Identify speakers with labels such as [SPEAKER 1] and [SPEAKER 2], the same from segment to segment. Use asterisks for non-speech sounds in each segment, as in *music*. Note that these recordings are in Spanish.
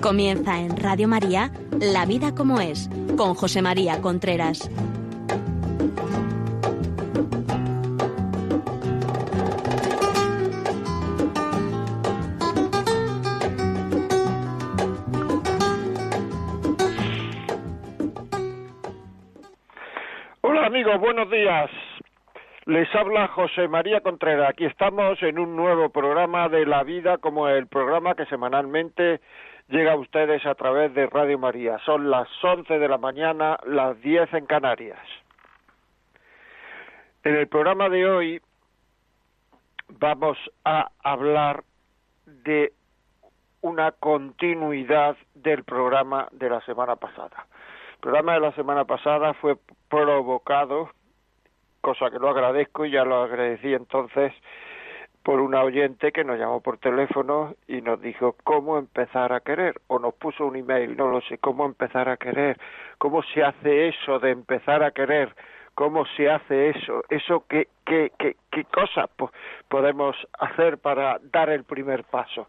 [SPEAKER 1] Comienza en Radio María, La vida como es, con José María Contreras.
[SPEAKER 2] Hola amigos, buenos días. Les habla José María Contreras. Aquí estamos en un nuevo programa de La Vida, como el programa que semanalmente llega a ustedes a través de Radio María. Son las 11 de la mañana, las 10 en Canarias. En el programa de hoy vamos a hablar de una continuidad del programa de la semana pasada. El programa de la semana pasada fue provocado, cosa que lo agradezco y ya lo agradecí entonces, por una oyente que nos llamó por teléfono y nos dijo cómo empezar a querer, o nos puso un email, no lo sé, cómo empezar a querer, cómo se hace eso de empezar a querer, cómo se hace eso, eso qué, qué, qué, qué cosas podemos hacer para dar el primer paso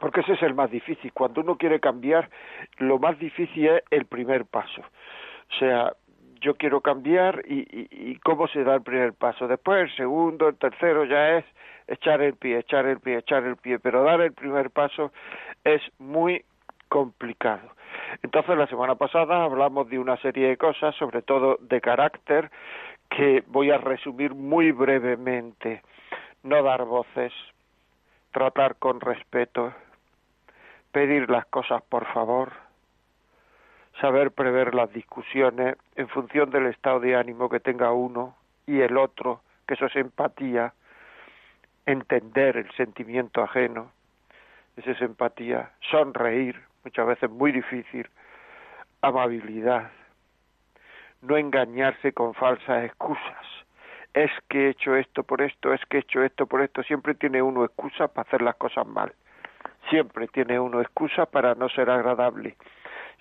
[SPEAKER 2] porque ese es el más difícil. Cuando uno quiere cambiar, lo más difícil es el primer paso. O sea, yo quiero cambiar y, y, cómo se da el primer paso. Después el segundo, el tercero ya es echar el pie, echar el pie, echar el pie, pero dar el primer paso es muy complicado. Entonces la semana pasada hablamos de una serie de cosas, sobre todo de carácter, que voy a resumir muy brevemente. No dar voces, tratar con respeto, pedir las cosas por favor, saber prever las discusiones en función del estado de ánimo que tenga uno y el otro, que eso es empatía, entender el sentimiento ajeno, eso es empatía, sonreír, muchas veces muy difícil, amabilidad, no engañarse con falsas excusas. Es que he hecho esto por esto, es que he hecho esto por esto, siempre tiene uno excusa para hacer las cosas mal. Siempre tiene uno excusa para no ser agradable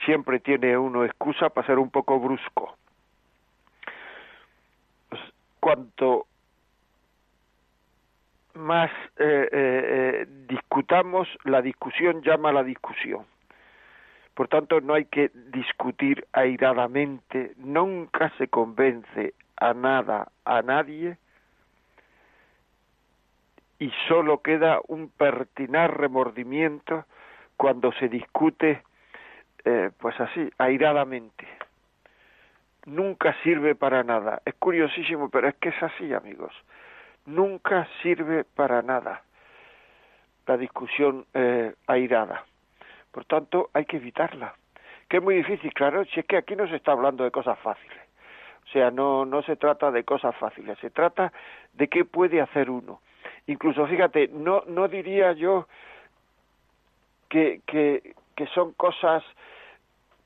[SPEAKER 2] siempre tiene uno excusa para ser un poco brusco. Pues, cuanto más eh, eh, discutamos, la discusión llama a la discusión. Por tanto, no hay que discutir airadamente, nunca se convence a nada, a nadie, y solo queda un pertinar remordimiento cuando se discute eh, pues así, airadamente. Nunca sirve para nada. Es curiosísimo, pero es que es así, amigos. Nunca sirve para nada la discusión eh, airada. Por tanto, hay que evitarla. Que es muy difícil, claro, si es que aquí no se está hablando de cosas fáciles. O sea, no, no se trata de cosas fáciles, se trata de qué puede hacer uno. Incluso, fíjate, no, no diría yo que, que, que son cosas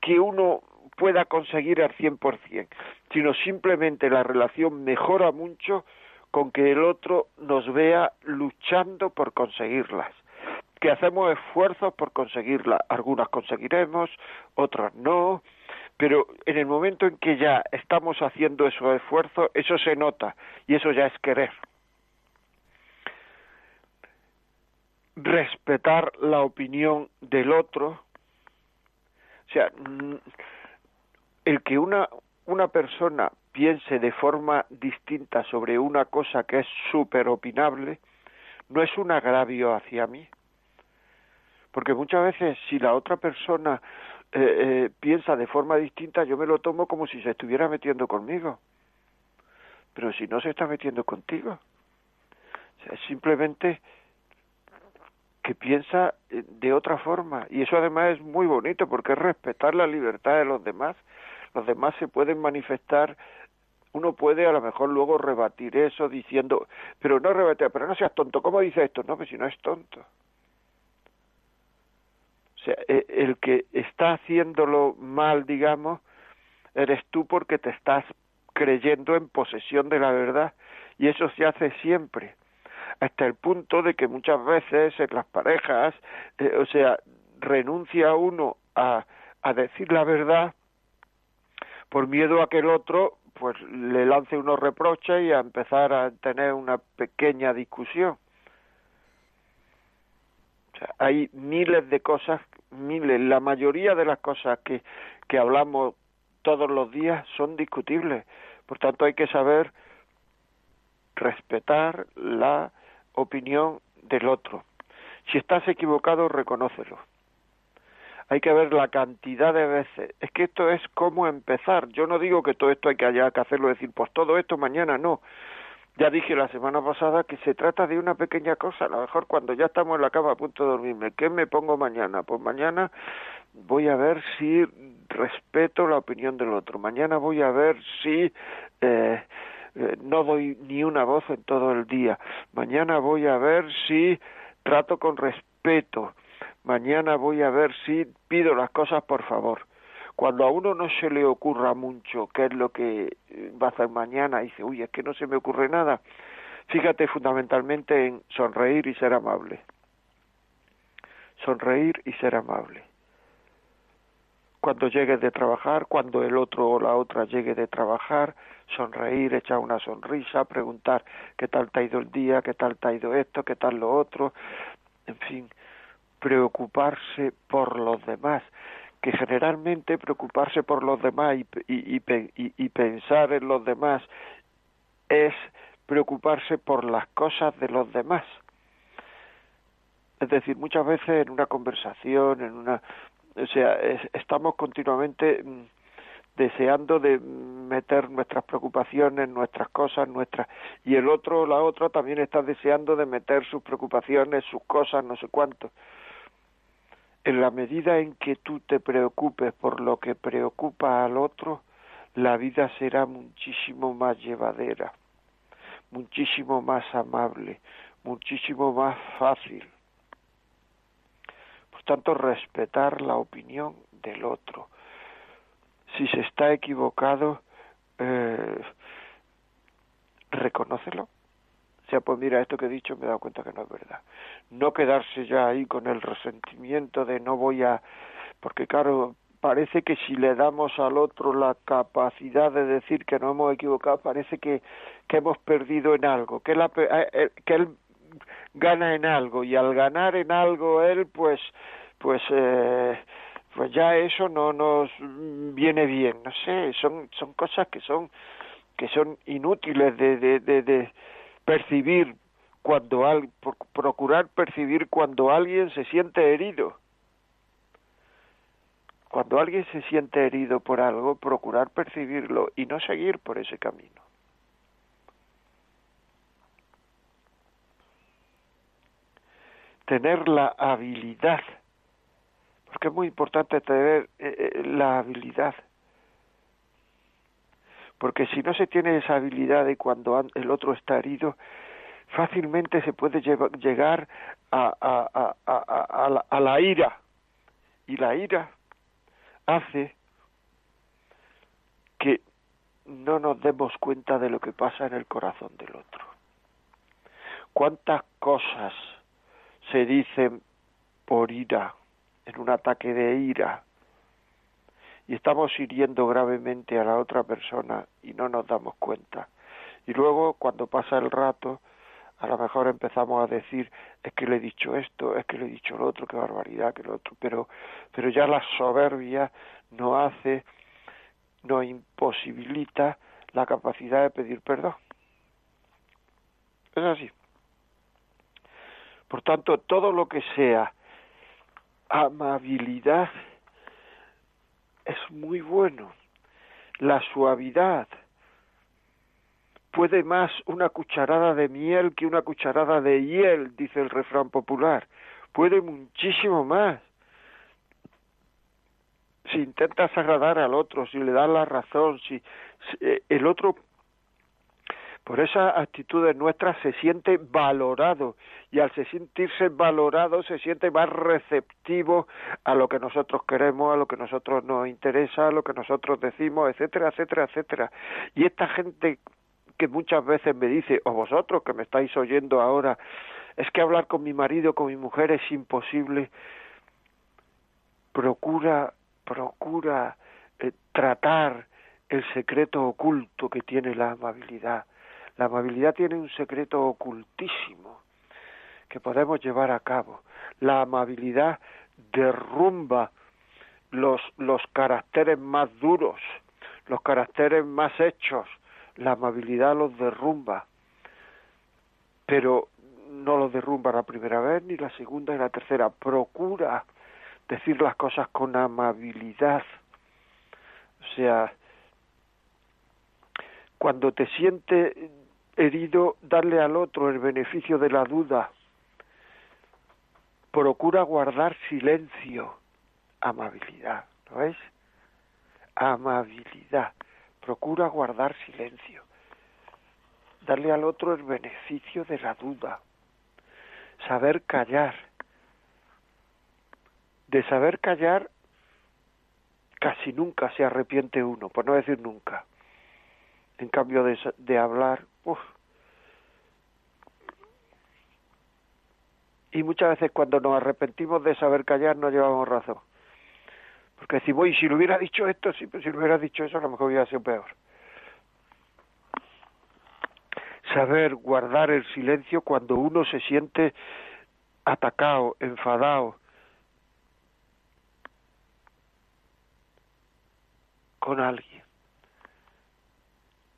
[SPEAKER 2] que uno pueda conseguir al 100%, sino simplemente la relación mejora mucho con que el otro nos vea luchando por conseguirlas, que hacemos esfuerzos por conseguirlas, algunas conseguiremos, otras no, pero en el momento en que ya estamos haciendo esos esfuerzos, eso se nota y eso ya es querer. Respetar la opinión del otro, o sea, el que una, una persona piense de forma distinta sobre una cosa que es súper opinable, no es un agravio hacia mí. Porque muchas veces si la otra persona eh, eh, piensa de forma distinta, yo me lo tomo como si se estuviera metiendo conmigo. Pero si no se está metiendo contigo, sea, es simplemente que piensa eh, de otra forma. Y eso además es muy bonito porque es respetar la libertad de los demás. Los demás se pueden manifestar, uno puede a lo mejor luego rebatir eso diciendo, pero no rebatir, pero no seas tonto, ¿cómo dice esto? No, pues si no es tonto. O sea, e, el que está haciéndolo mal, digamos, eres tú porque te estás creyendo en posesión de la verdad y eso se hace siempre hasta el punto de que muchas veces en las parejas, eh, o sea, renuncia uno a, a decir la verdad por miedo a que el otro pues le lance unos reproches y a empezar a tener una pequeña discusión. hay miles de cosas, miles, la mayoría de las cosas que, que hablamos todos los días son discutibles. Por tanto, hay que saber respetar la opinión del otro. Si estás equivocado, reconócelo. Hay que ver la cantidad de veces. Es que esto es cómo empezar. Yo no digo que todo esto hay que, que hacerlo, decir, pues todo esto mañana no. Ya dije la semana pasada que se trata de una pequeña cosa. A lo mejor cuando ya estamos en la cama a punto de dormirme, ¿qué me pongo mañana? Pues mañana voy a ver si respeto la opinión del otro. Mañana voy a ver si eh, eh, no doy ni una voz en todo el día. Mañana voy a ver si trato con respeto. Mañana voy a ver si pido las cosas por favor cuando a uno no se le ocurra mucho qué es lo que eh, va a hacer mañana, y dice, uy, es que no se me ocurre nada, fíjate fundamentalmente en sonreír y ser amable. Sonreír y ser amable. Cuando llegues de trabajar, cuando el otro o la otra llegue de trabajar, sonreír, echar una sonrisa, preguntar qué tal te ha ido el día, qué tal te ha ido esto, qué tal lo otro, en fin, preocuparse por los demás que generalmente preocuparse por los demás y, y, pensar en los demás es preocuparse por las cosas de los demás. Es decir, muchas veces en una conversación, en una, o sea, estamos continuamente mm, deseando de meter nuestras preocupaciones, nuestras cosas, nuestras y el otro, la otra también está deseando de meter sus preocupaciones, sus cosas, no sé cuánto en la medida en que tú te preocupes por lo que preocupa al otro, la vida será muchísimo más llevadera, muchísimo más amable, muchísimo más fácil. Tanto, respetar la opinión del otro. Si se está equivocado, eh, reconócelo o sea, pues mira, esto que he dicho me he dado cuenta que no es verdad. No quedarse ya ahí con el resentimiento de no voy a... Porque claro, parece que si le damos al otro la capacidad de decir que no hemos equivocado, parece que, que hemos perdido en algo, que, la, eh, eh, que él gana en algo y al ganar en algo él, pues, pues, eh, pues ya eso no nos viene bien, no sé, son, son cosas que son, que son inútiles de, de, de percibir cuando al, procurar percibir cuando alguien se siente herido. Cuando alguien se siente herido por algo, procurar percibirlo y no seguir por ese camino. Tener la habilidad, porque es muy importante tener eh, eh, la habilidad porque si no se tiene esa habilidad de cuando el otro está herido, fácilmente se puede llegar a, a, a, la, a la ira, y la ira hace que no nos demos cuenta de lo que pasa en el corazón del otro. ¿Cuántas cosas se dicen por ira, en un ataque de ira, y estamos hiriendo gravemente a la otra persona y no nos damos cuenta. Y luego, cuando pasa el rato, a lo mejor empezamos a decir es que le he dicho esto, es que le he dicho lo otro, qué barbaridad, que lo otro, pero, pero ya la soberbia no hace, no imposibilita la capacidad de pedir perdón. Es así. Por tanto, todo lo que sea amabilidad es muy bueno. La suavidad puede más una cucharada de miel que una cucharada de hiel, dice el refrán popular. Puede muchísimo más. Si intentas agradar al otro, si le das la razón, si, eh, el otro por esas actitudes nuestras se siente valorado y al sentirse valorado se siente más receptivo a lo que nosotros queremos, a lo que nosotros nos interesa, a lo que nosotros decimos, etcétera, etcétera, etcétera. Y esta gente que muchas veces me dice, o vosotros que me estáis oyendo ahora, es que hablar con mi marido, con mi mujer es imposible, procura, procura eh, tratar el secreto oculto que tiene la amabilidad la amabilidad tiene un secreto ocultísimo que podemos llevar a cabo. La amabilidad derrumba los, los caracteres más duros, los caracteres más hechos, la amabilidad los derrumba, pero no los derrumba la primera vez, ni la segunda ni la tercera. Procura decir las cosas con amabilidad. O sea, cuando te siente herido, darle al otro el beneficio de la duda. Procura guardar silencio. Amabilidad, ¿lo ves? Amabilidad. Procura guardar silencio. Darle al otro el beneficio de la duda. Saber callar. De saber callar casi nunca se arrepiente uno, por no decir nunca. En cambio de, de hablar, Y muchas veces cuando nos arrepentimos de saber callar no llevamos razón. Porque decimos, y si lo hubiera dicho esto, pero si lo hubiera dicho eso, a lo mejor hubiera sido peor. Saber guardar el silencio cuando uno se siente atacado, enfadado, con alguien.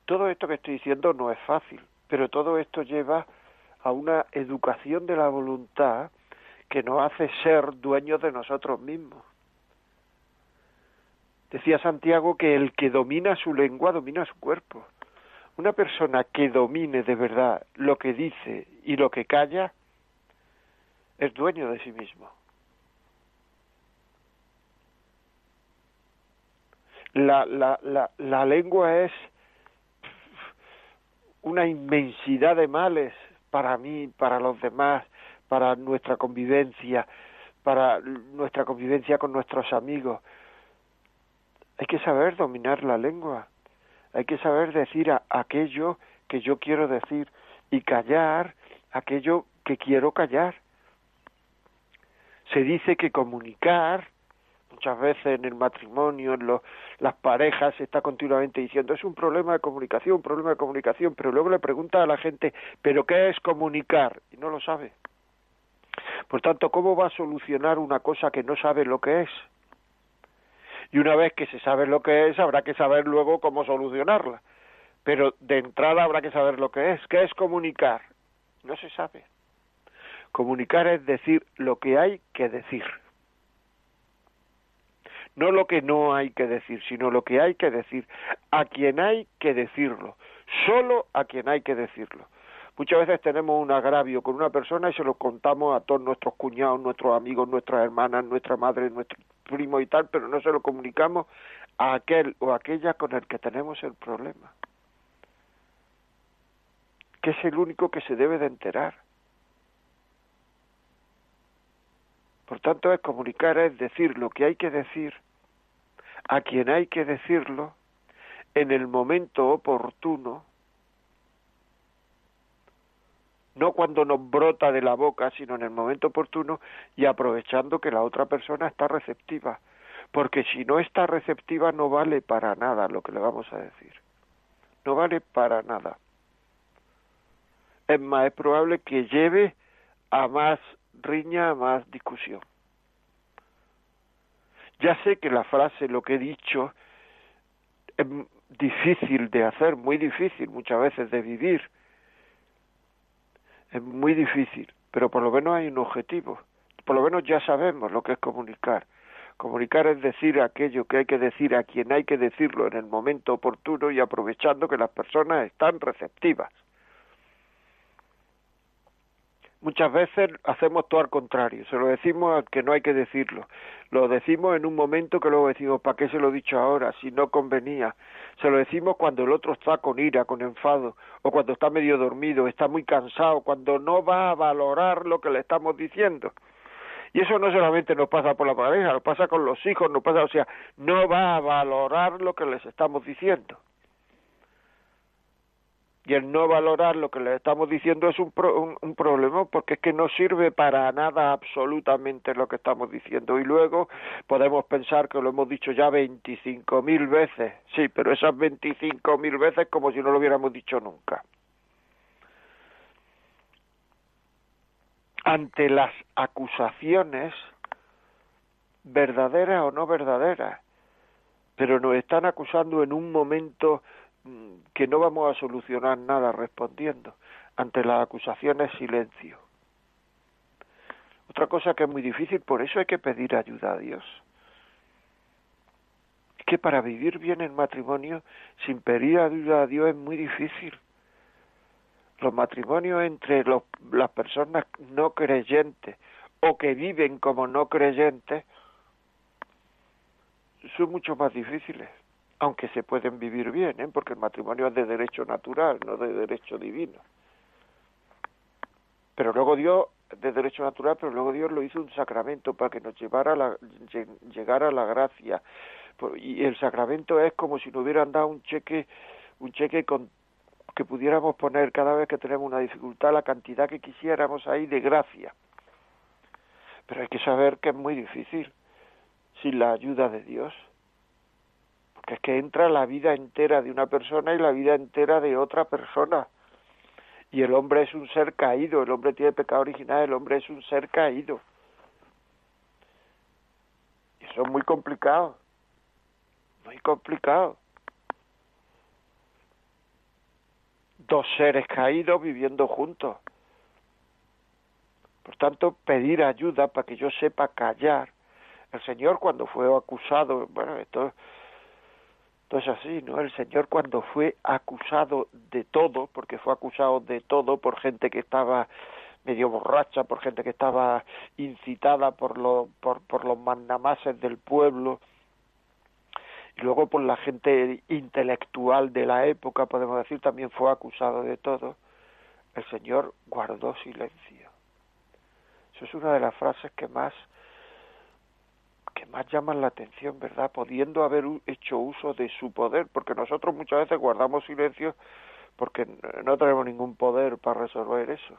[SPEAKER 2] Todo esto que estoy diciendo no es fácil, pero todo esto lleva a una educación de la voluntad que nos hace ser dueños de nosotros mismos. Decía Santiago que el que domina su lengua domina su cuerpo. Una persona que domine de verdad lo que dice y lo que calla es dueño de sí mismo. La, la, la, la lengua es una inmensidad de males para mí, para los demás, para nuestra convivencia, para nuestra convivencia con nuestros amigos. Hay que saber dominar la lengua, hay que saber decir aquello que yo quiero decir y callar aquello que quiero callar. Se dice que comunicar muchas veces en el matrimonio, en las parejas, se está continuamente diciendo es un problema de comunicación, un problema de comunicación, pero luego le pregunta a la gente, ¿pero qué es comunicar? Y no lo sabe. Por tanto, ¿cómo va a solucionar una cosa que no sabe lo que es? Y una vez que se sabe lo que es, habrá que saber luego cómo solucionarla. Pero de entrada habrá que saber lo que es. ¿Qué es comunicar? No se sabe. Comunicar es decir lo que hay que decir no lo que no hay que decir, sino lo que hay que decir, a quien hay que decirlo, solo a quien hay que decirlo. Muchas veces tenemos un agravio con una persona y se lo contamos a todos nuestros cuñados, nuestros amigos, nuestras hermanas, nuestra madre, nuestro primo y tal, pero no se lo comunicamos a aquel o aquella con el que tenemos el problema, que es el único que se debe de enterar. Por tanto, es comunicar, es decir lo que hay que decir a quien hay que decirlo en el momento oportuno, no cuando nos brota de la boca, sino en el momento oportuno y aprovechando que la otra persona está receptiva, porque si no está receptiva no vale para nada lo que le vamos a decir, no vale para nada. Es más, es probable que lleve a más riña, a más discusión. Ya sé que la frase, lo que he dicho, es difícil de hacer, muy difícil muchas veces de vivir. Es muy difícil, pero por lo menos hay un objetivo. Por lo menos ya sabemos lo que es comunicar. Comunicar es decir aquello que hay que decir a quien hay que decirlo en el momento oportuno y aprovechando que las personas están receptivas. Muchas veces hacemos todo al contrario, se lo decimos al que no hay que decirlo, lo decimos en un momento que luego decimos, ¿para qué se lo he dicho ahora? Si no convenía, se lo decimos cuando el otro está con ira, con enfado, o cuando está medio dormido, está muy cansado, cuando no va a valorar lo que le estamos diciendo. Y eso no solamente nos pasa por la pareja, nos pasa con los hijos, nos pasa, o sea, no va a valorar lo que les estamos diciendo y el no valorar lo que le estamos diciendo es un, un, problema porque es que no sirve para nada absolutamente lo que estamos diciendo. Y luego podemos pensar que lo hemos dicho ya veinticinco mil veces. Sí pero esas veinticinco mil veces como si no lo hubiéramos dicho nunca. Ante las acusaciones, verdaderas o no verdaderas, pero nos están acusando en un momento que no vamos a solucionar nada respondiendo. Ante las acusaciones, silencio. Otra cosa que es muy difícil, por eso hay que pedir ayuda a Dios. Es que para vivir bien en matrimonio, sin pedir ayuda a Dios, es muy difícil. Los matrimonios entre las personas no creyentes o que viven como no creyentes son mucho más difíciles, aunque se pueden vivir bien, ¿eh? porque el matrimonio es de derecho natural, no de derecho divino. Pero luego Dios, de derecho natural, pero luego Dios lo hizo un sacramento para que nos llevara la, llegara la gracia. Y el sacramento es como si nos hubieran dado un cheque, un cheque con que pudiéramos poner cada vez que tenemos una dificultad la cantidad que quisiéramos ahí de gracia. Pero hay que saber que es muy difícil sin la ayuda de Dios. Porque es que entra la vida entera de una persona y la vida entera de otra persona. Y el hombre es un ser caído, el hombre tiene pecado original, el hombre es un ser caído. Y eso es muy complicado, muy complicado. Dos seres caídos viviendo juntos. Por tanto, pedir ayuda para que yo sepa callar el Señor cuando fue acusado, bueno, esto, esto es así, ¿no? El Señor cuando fue acusado de todo, porque fue acusado de todo por gente que estaba medio borracha, por gente que estaba incitada por, lo, por, por los mandamases del pueblo, y luego por la gente intelectual de la época, podemos decir, también fue acusado de todo, el Señor guardó silencio. Eso es una de las frases que más que más llaman la atención, ¿verdad? Pudiendo haber hecho uso de su poder, porque nosotros muchas veces guardamos silencio porque no tenemos ningún poder para resolver eso.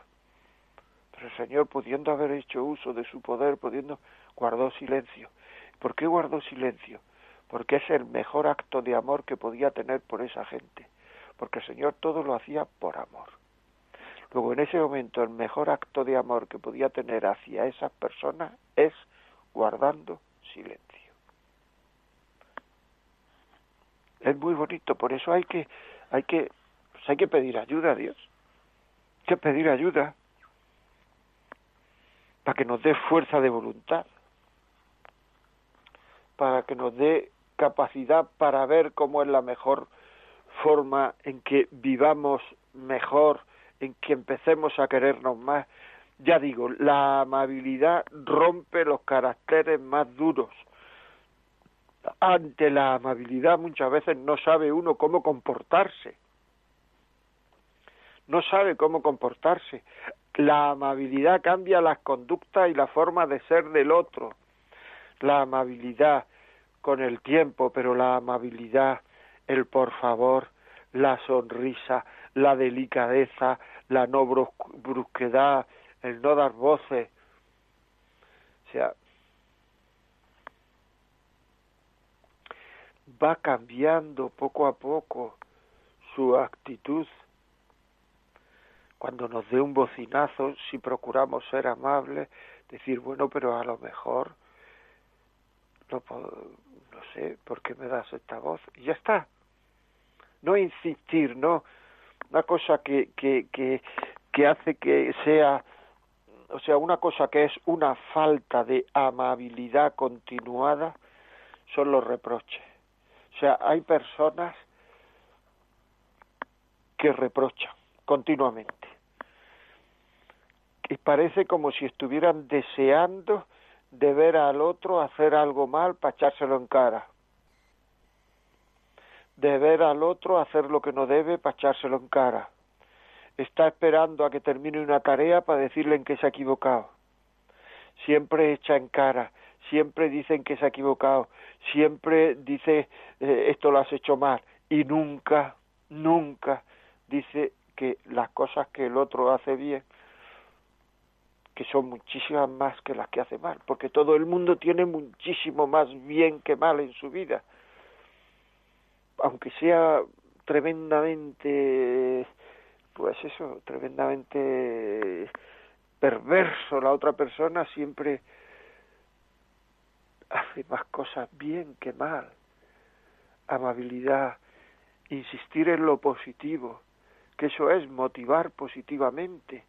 [SPEAKER 2] Pero el Señor, pudiendo haber hecho uso de su poder, pudiendo, guardó silencio. ¿Por qué guardó silencio? Porque es el mejor acto de amor que podía tener por esa gente. Porque el Señor todo lo hacía por amor. Luego, en ese momento, el mejor acto de amor que podía tener hacia esas personas es guardando silencio. Es muy bonito, por eso hay que, hay que, pues hay que pedir ayuda a Dios. Hay que pedir ayuda para que nos dé fuerza de voluntad, para que nos dé capacidad para ver cómo es la mejor forma en que vivamos mejor, en que empecemos a querernos más, ya digo, la amabilidad rompe los caracteres más duros. Ante la amabilidad muchas veces no sabe uno cómo comportarse. No sabe cómo comportarse. La amabilidad cambia las conductas y la forma de ser del otro. La amabilidad con el tiempo, pero la amabilidad, el por favor, la sonrisa, la delicadeza, la no brusquedad, el no dar voces. O sea, va cambiando poco a poco su actitud. Cuando nos dé un bocinazo, si procuramos ser amables, decir, bueno, pero a lo mejor, no, no sé, ¿por qué me das esta voz? Y ya está. No insistir, no. Una cosa que, que, que, que hace que sea o sea, una cosa que es una falta de amabilidad continuada son los reproches. O sea, hay personas que reprochan continuamente. Y parece como si estuvieran deseando de ver al otro hacer algo mal para echárselo en cara. De ver al otro hacer lo que no debe para echárselo en cara está esperando a que termine una tarea para decirle en que se ha equivocado. Siempre echa en cara, siempre dicen que se ha equivocado, siempre dice eh, esto lo has hecho mal y nunca, nunca dice que las cosas que el otro hace bien, que son muchísimas más que las que hace mal, porque todo el mundo tiene muchísimo más bien que mal en su vida, aunque sea tremendamente pues eso, tremendamente perverso, la otra persona siempre hace más cosas bien que mal. Amabilidad, insistir en lo positivo, que eso es motivar positivamente.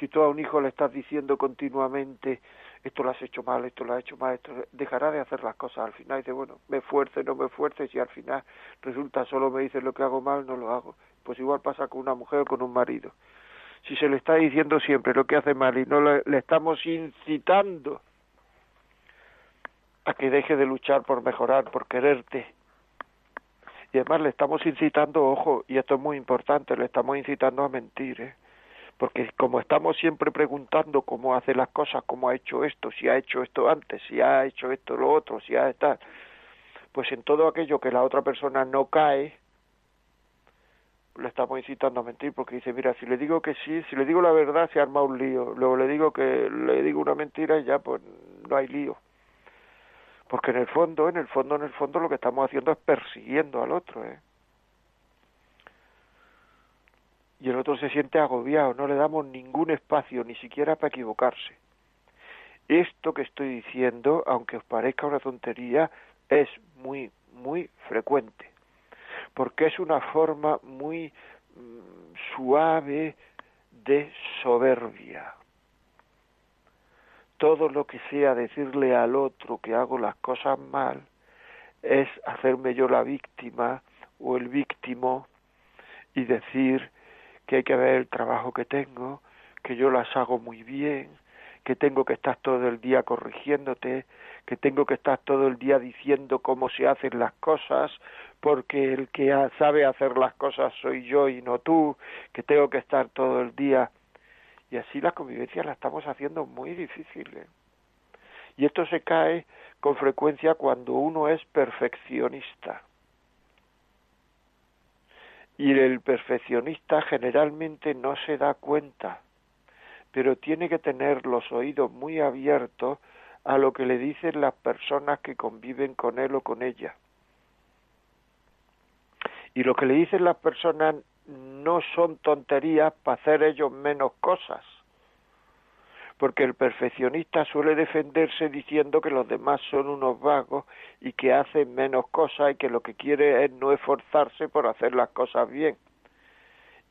[SPEAKER 2] Si tú a un hijo le estás diciendo continuamente, esto lo has hecho mal, esto lo has hecho mal, esto dejará de hacer las cosas al final. Dice, bueno, me esfuerce, no me esfuerce, si al final resulta solo me dice lo que hago mal, no lo hago. Pues igual pasa con una mujer o con un marido. Si se le está diciendo siempre lo que hace mal y no le, estamos incitando a que deje de luchar por mejorar, por quererte, y además le estamos incitando, ojo, y esto es muy importante, le estamos incitando a mentir, ¿eh? porque como estamos siempre preguntando cómo hace las cosas, cómo ha hecho esto, si ha hecho esto antes, si ha hecho esto lo otro, si ha tal, pues en todo aquello que la otra persona no cae, le estamos incitando a mentir porque dice, mira, si le digo que sí, si le digo la verdad se arma un lío, luego le digo que le digo una mentira y ya pues no hay lío. Porque en el fondo, en el fondo, en el fondo lo que estamos haciendo es persiguiendo al otro, ¿eh? y el otro se siente agobiado, no le damos ningún espacio, ni siquiera para equivocarse. Esto que estoy diciendo, aunque os parezca una tontería, es muy, muy frecuente, porque es una forma muy mm, suave de soberbia. Todo lo que sea decirle al otro que hago las cosas mal es hacerme yo la víctima o el víctimo y decir que hay que ver el trabajo que tengo, que yo las hago muy bien, que tengo que estar todo el día corrigiéndote, que tengo que estar todo el día diciendo cómo se hacen las cosas, porque el que sabe hacer las cosas soy yo y no tú, que tengo que estar todo el día. Y así la convivencia la estamos haciendo muy difícil. ¿eh? Y esto se cae con frecuencia cuando uno es perfeccionista. Y el perfeccionista generalmente no se da cuenta, pero tiene que tener los oídos muy abiertos a lo que le dicen las personas que conviven con él o con ella. Y lo que le dicen las personas no son tonterías para hacer ellos menos cosas, porque el perfeccionista suele defenderse diciendo que los demás son unos vagos y que hacen menos cosas y que lo que quiere es no esforzarse por hacer las cosas bien.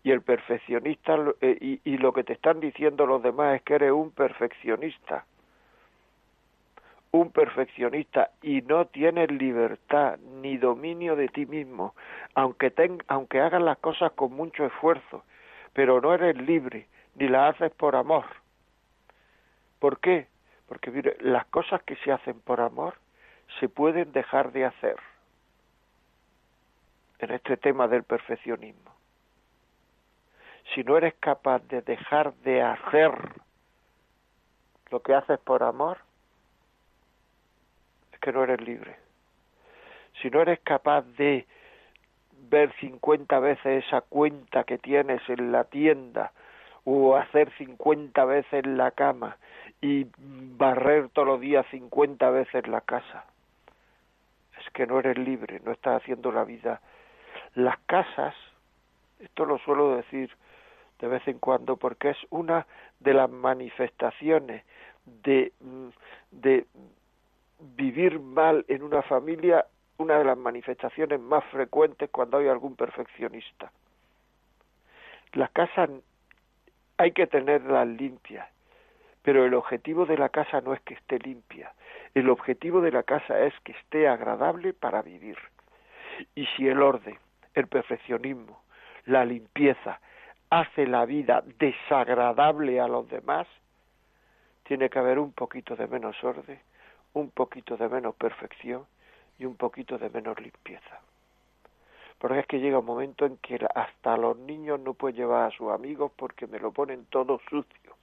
[SPEAKER 2] Y el perfeccionista eh, y, lo que te están diciendo los demás es que eres un perfeccionista un perfeccionista y no tienes libertad ni dominio de ti mismo, aunque, ten, aunque hagas las cosas con mucho esfuerzo, pero no eres libre, ni las haces por amor. ¿Por qué? Porque mire, las cosas que se hacen por amor se pueden dejar de hacer en este tema del perfeccionismo. Si no eres capaz de dejar de hacer lo que haces por amor, es que no eres libre. Si no eres capaz de ver 50 veces esa cuenta que tienes en la tienda o hacer 50 veces la cama y barrer todos los días 50 veces la casa. Es que no eres libre, no estás haciendo la vida. Las casas, esto lo suelo decir de vez en cuando porque es una de las manifestaciones de, de vivir mal en una familia, una de las manifestaciones más frecuentes cuando hay algún perfeccionista. Las casas hay que tenerlas limpias, pero el objetivo de la casa no es que esté limpia, el objetivo de la casa es que esté agradable para vivir. Y si el orden, el perfeccionismo, la limpieza hace la vida desagradable a los demás, tiene que haber un poquito de menos orden, un poquito de menos perfección y un poquito de menos limpieza. Porque es que llega un momento en que hasta los niños no pueden llevar a sus amigos porque me lo ponen todo sucio.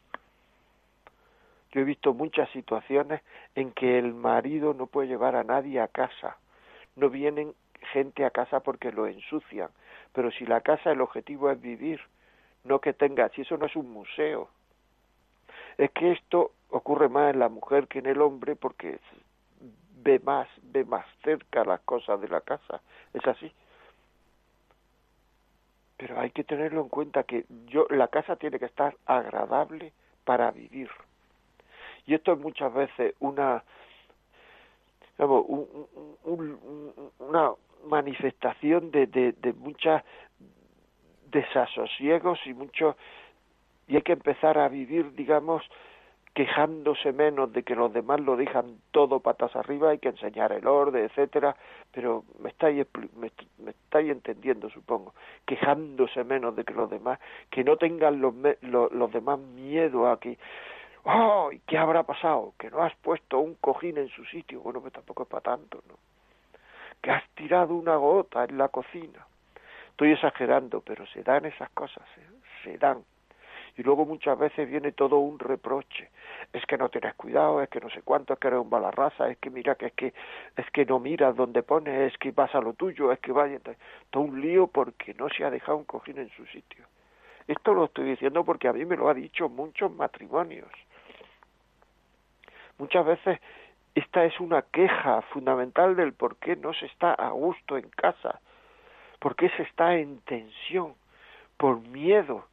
[SPEAKER 2] Yo he visto muchas situaciones en que el marido no puede llevar a nadie a casa. No vienen gente a casa porque lo ensucian. Pero si la casa el objetivo es vivir, no que tenga, si eso no es un museo. Es que esto ocurre más en la mujer que en el hombre porque ve más, ve más cerca las cosas de la casa. Es así. Pero hay que tenerlo en cuenta que yo la casa tiene que estar agradable para vivir. Y esto es muchas veces una una manifestación de, de, de muchas desasosiegos y mucho y hay que empezar a vivir digamos quejándose menos de que los demás lo dejan todo patas arriba, hay que enseñar el orden, etcétera, pero me estáis, me, estáis entendiendo, supongo, quejándose menos de que los demás, que no tengan los, los, demás miedo a que, ¡oh! ¿Qué habrá pasado? Que no has puesto un cojín en su sitio, bueno, pues tampoco es para tanto, ¿no? Que has tirado una gota en la cocina. Estoy exagerando, pero se dan esas cosas, ¿eh? se dan. Y luego muchas veces viene todo un reproche. Es que no tienes cuidado es que no sé cuánto es que eres un balarraza es que mira que es que es que no miras dónde pones es que vas a lo tuyo es que vaya todo un lío porque no se ha dejado un cojín en su sitio. Esto lo estoy diciendo porque a mí me lo ha dicho muchos matrimonios. Muchas veces esta es una queja fundamental del por qué no se está a gusto en casa, por qué se está en tensión, por miedo,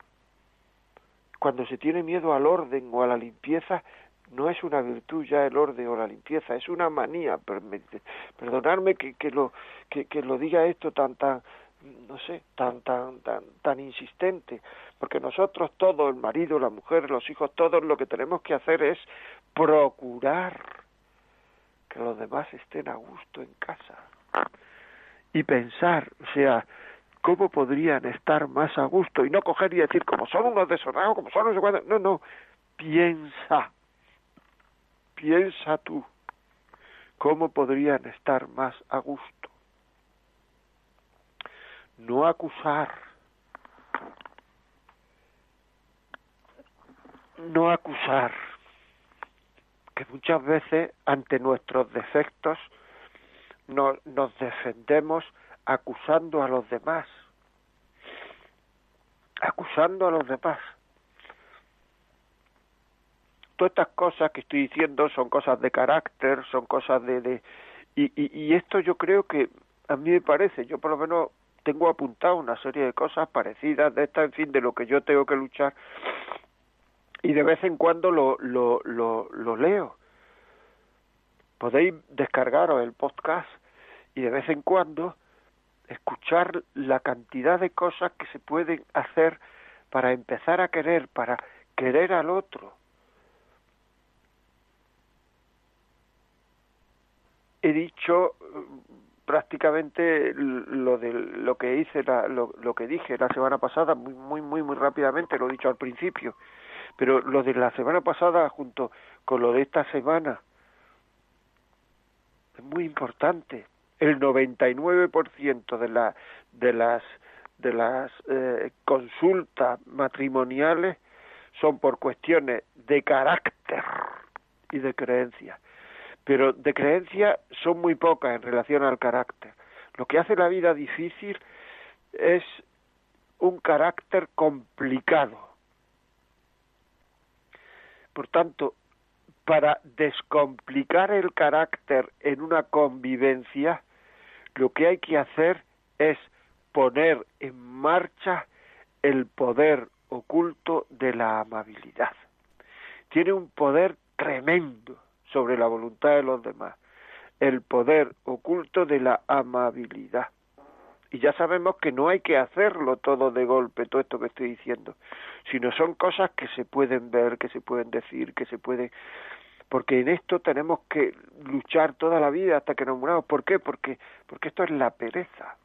[SPEAKER 2] cuando se tiene miedo al orden o a la limpieza, no es una virtud ya el orden o la limpieza, es una manía. Perdonadme que, que lo que lo diga esto tan tan no sé, tan tan tan tan insistente, porque nosotros todos, el marido, la mujer, los hijos, todos lo que tenemos que hacer es procurar que los demás estén a gusto en casa y pensar, o sea, ¿cómo podrían estar más a gusto? Y no coger y decir, como son unos desordenados, como son unos... No, no, piensa, piensa tú, ¿cómo podrían estar más a gusto? No acusar, no acusar, que muchas veces ante nuestros defectos nos defendemos acusando a los demás, acusando a los demás. Todas estas cosas que estoy diciendo son cosas de carácter, son cosas de... de y, y, y esto yo creo que a mí me parece, yo por lo menos tengo apuntado una serie de cosas parecidas de esta, en fin, de lo que yo tengo que luchar y de vez en cuando lo, lo, lo, lo leo. Podéis descargaros el podcast y de vez en cuando escuchar la cantidad de cosas que se pueden hacer para empezar a querer, para querer al otro. He dicho mm, prácticamente lo de lo que hice lo, lo, que dije la semana pasada muy muy muy muy rápidamente lo he dicho al principio pero lo de la semana pasada junto con lo de esta semana es muy importante el 99% de, la, de las, de las eh, consultas matrimoniales son por cuestiones de carácter y de creencia. Pero de creencia son muy pocas en relación al carácter. Lo que hace la vida difícil es un carácter complicado. Por tanto, para descomplicar el carácter en una convivencia, lo que hay que hacer es poner en marcha el poder oculto de la amabilidad. Tiene un poder tremendo sobre la voluntad de los demás, el poder oculto de la amabilidad. Y ya sabemos que no hay que hacerlo todo de golpe, todo esto que estoy diciendo, sino son cosas que se pueden ver, que se pueden decir, que se pueden porque en esto tenemos que luchar toda la vida hasta que nos muramos. ¿Por qué? Porque, porque esto es la pereza.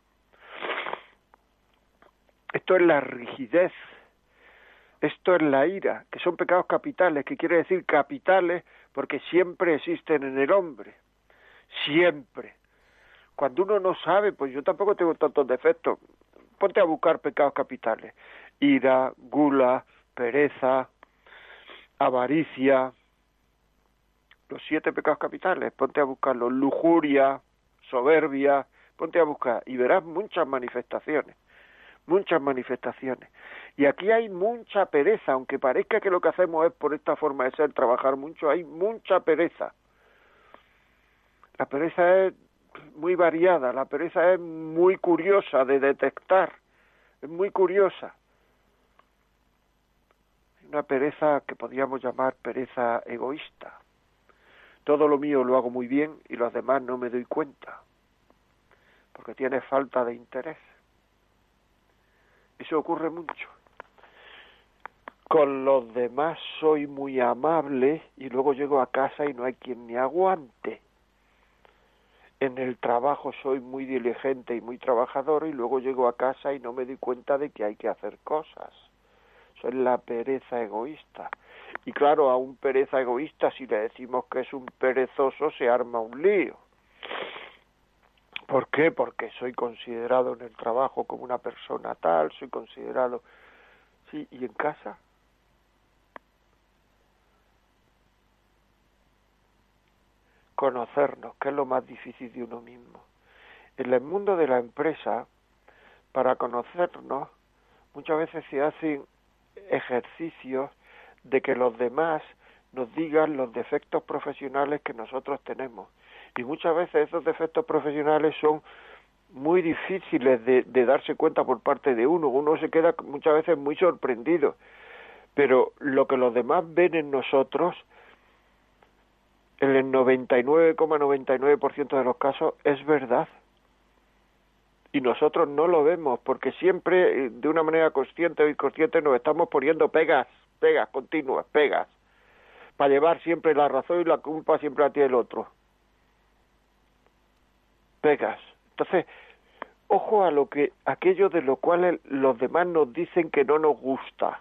[SPEAKER 2] Esto es la rigidez. Esto es la ira, que son pecados capitales, que quiere decir capitales porque siempre existen en el hombre. Siempre. Cuando uno no sabe, pues yo tampoco tengo tantos defectos. Ponte a buscar pecados capitales. Ira, gula, pereza, avaricia, los siete pecados capitales, ponte a buscarlos, lujuria, soberbia, ponte a buscar y verás muchas manifestaciones, muchas manifestaciones. Y aquí hay mucha pereza, aunque parezca que lo que hacemos es por esta forma de ser, trabajar mucho, hay mucha pereza. La pereza es muy variada, la pereza es muy curiosa de detectar. es muy curiosa. Una pereza que podríamos llamar pereza egoísta. Todo lo mío lo hago muy bien y los demás no me doy cuenta, porque tiene falta de interés. Eso ocurre mucho. Con los demás soy muy amable y luego llego a casa y no hay quien me aguante. En el trabajo soy muy diligente y muy trabajador y luego llego a casa y no me doy cuenta de que hay que hacer cosas. Soy la pereza egoísta. Y claro, a un pereza egoísta, si le decimos que es un perezoso, se arma un lío. ¿Por qué? Porque soy considerado en el trabajo como una persona tal, soy considerado... Sí, ¿y en casa? Conocernos, que es lo más difícil de uno mismo. En el mundo de la empresa, para conocernos, muchas veces se hacen ejercicios de que los demás nos digan los defectos profesionales que nosotros tenemos. Y muchas veces esos defectos profesionales son muy difíciles de, darse cuenta por parte de uno. Uno se queda muchas veces muy sorprendido. Pero lo que los demás ven en nosotros, en el 99,99% de los casos, es verdad. Y nosotros no lo vemos porque siempre, eh, de una manera consciente o inconsciente, nos estamos poniendo pegas pegas continuas, pegas, para llevar siempre la razón y la culpa siempre a ti el otro. Pegas. Entonces, ojo a lo que aquello de lo cual los demás nos dicen que no nos gusta.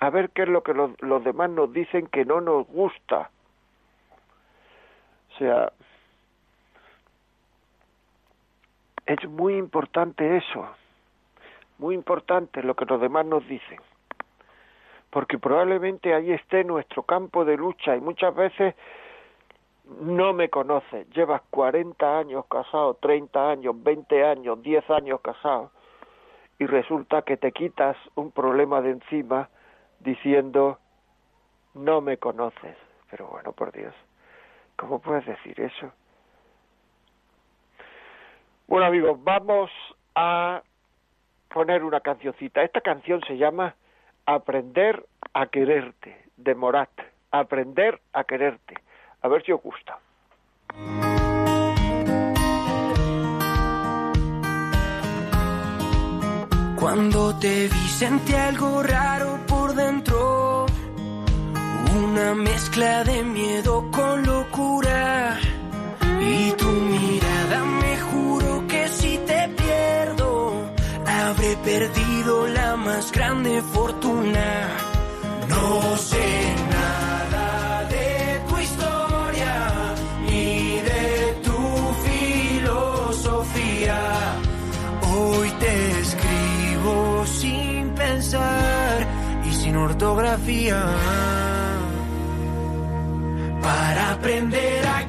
[SPEAKER 2] A ver qué es lo que los, los demás nos dicen que no nos gusta. O sea, es muy importante eso, muy importante lo que los demás nos dicen porque probablemente ahí esté nuestro campo de lucha y muchas veces no me conoces, llevas 40 años casado, 30 años, 20 años, 10 años casado y resulta que te quitas un problema de encima diciendo no me conoces. Pero bueno, por Dios, ¿cómo puedes decir eso? Bueno amigos, vamos a poner una cancioncita. Esta canción se llama Aprender a quererte, de Morat. Aprender a quererte. A ver si os gusta.
[SPEAKER 3] Cuando te vi sentí algo raro por dentro, una mezcla de miedo con locura y tu la más grande fortuna. No sé nada de tu historia ni de tu filosofía. Hoy te escribo sin pensar y sin ortografía. Para aprender a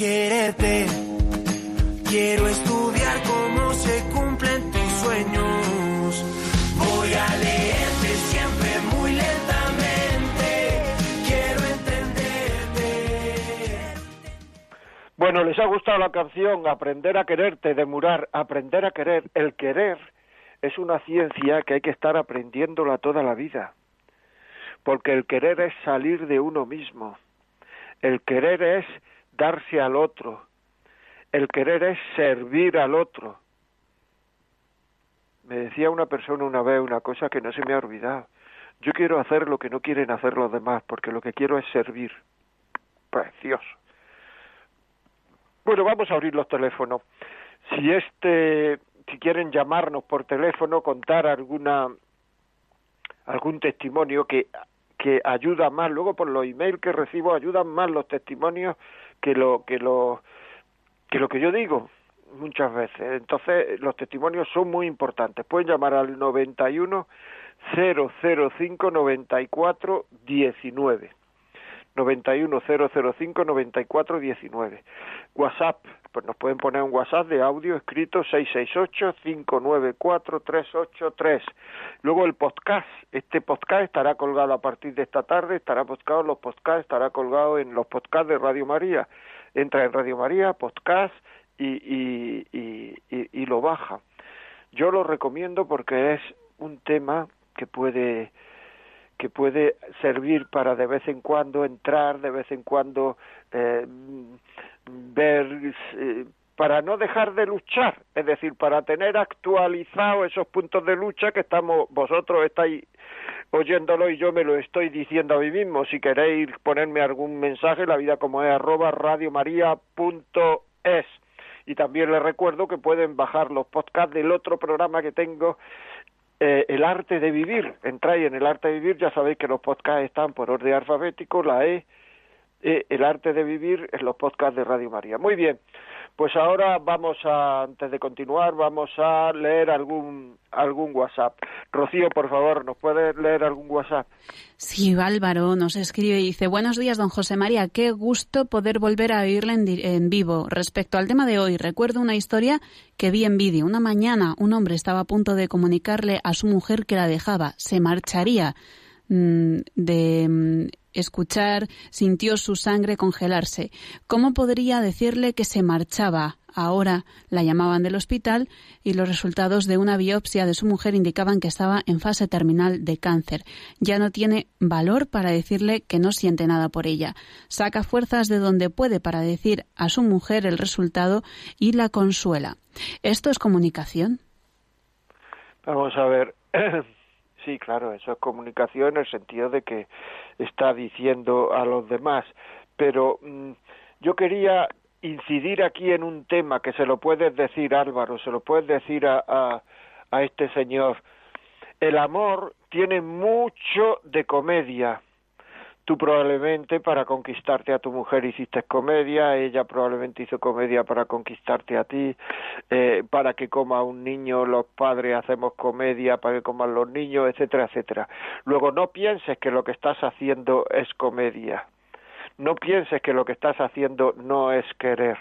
[SPEAKER 3] quererte. Quiero estudiar cómo se cumplen tus sueños. Voy a leerte siempre muy lentamente. Quiero entenderte.
[SPEAKER 2] Bueno, ¿les ha gustado la canción Aprender a quererte de Murar? Aprender a querer. El querer es una ciencia que hay que estar aprendiéndola toda la vida. Porque el querer es salir de uno mismo. El querer es darse al otro. El querer es servir al otro. Me decía una persona una vez una cosa que no se me ha olvidado. Yo quiero hacer lo que no quieren hacer los demás, porque lo que quiero es servir. Precioso. Bueno, vamos a abrir los teléfonos. Si este, si quieren llamarnos por teléfono, contar alguna algún testimonio que que ayuda más luego por los emails que recibo ayudan más los testimonios que lo que lo que lo que yo digo muchas veces. Entonces los testimonios son muy importantes. Pueden llamar al 91 005 94 19 91 005 94 19 WhatsApp pues nos pueden poner un WhatsApp de audio escrito 668-594-383. Luego el podcast, este podcast estará colgado a partir de esta tarde, estará podcast, los podcasts, estará colgado en los podcasts de Radio María. Entra en Radio María, podcast y, y, y, y lo baja. Yo lo recomiendo porque es un tema que puede que puede servir para de vez en cuando entrar, de vez en cuando eh, ver, eh, para no dejar de luchar, es decir, para tener actualizado esos puntos de lucha que estamos, vosotros estáis oyéndolo y yo me lo estoy diciendo a mí mismo. Si queréis ponerme algún mensaje, la vida como es arroba radiomaria.es. Y también les recuerdo que pueden bajar los podcasts del otro programa que tengo eh, el arte de vivir. Entráis en el arte de vivir, ya sabéis que los podcasts están por orden alfabético, la E, eh, el arte de vivir en los podcasts de Radio María. Muy bien, pues ahora vamos a, antes de continuar, vamos a leer algún, algún WhatsApp. Rocío, por favor, ¿nos puede leer algún WhatsApp?
[SPEAKER 4] Sí, Álvaro nos escribe y dice, buenos días, don José María, qué gusto poder volver a oírle en, en vivo. Respecto al tema de hoy, recuerdo una historia que vi en vídeo. Una mañana un hombre estaba a punto de comunicarle a su mujer que la dejaba, se marcharía de mm, escuchar, sintió su sangre congelarse. ¿Cómo podría decirle que se marchaba? Ahora la llamaban del hospital y los resultados de una biopsia de su mujer indicaban que estaba en fase terminal de cáncer. Ya no tiene valor para decirle que no siente nada por ella. Saca fuerzas de donde puede para decir a su mujer el resultado y la consuela. ¿Esto es comunicación?
[SPEAKER 2] Vamos a ver. *clears throat* Sí, claro, eso es comunicación en el sentido de que está diciendo a los demás. Pero mm, yo quería incidir aquí en un tema que se lo puedes decir Álvaro, se lo puedes decir a, a, a este señor. El amor tiene mucho de comedia, Tú probablemente para conquistarte a tu mujer hiciste comedia, ella probablemente hizo comedia para conquistarte a ti, eh, para que coma un niño los padres hacemos comedia para que coman los niños, etcétera, etcétera. Luego no pienses que lo que estás haciendo es comedia, no pienses que lo que estás haciendo no es querer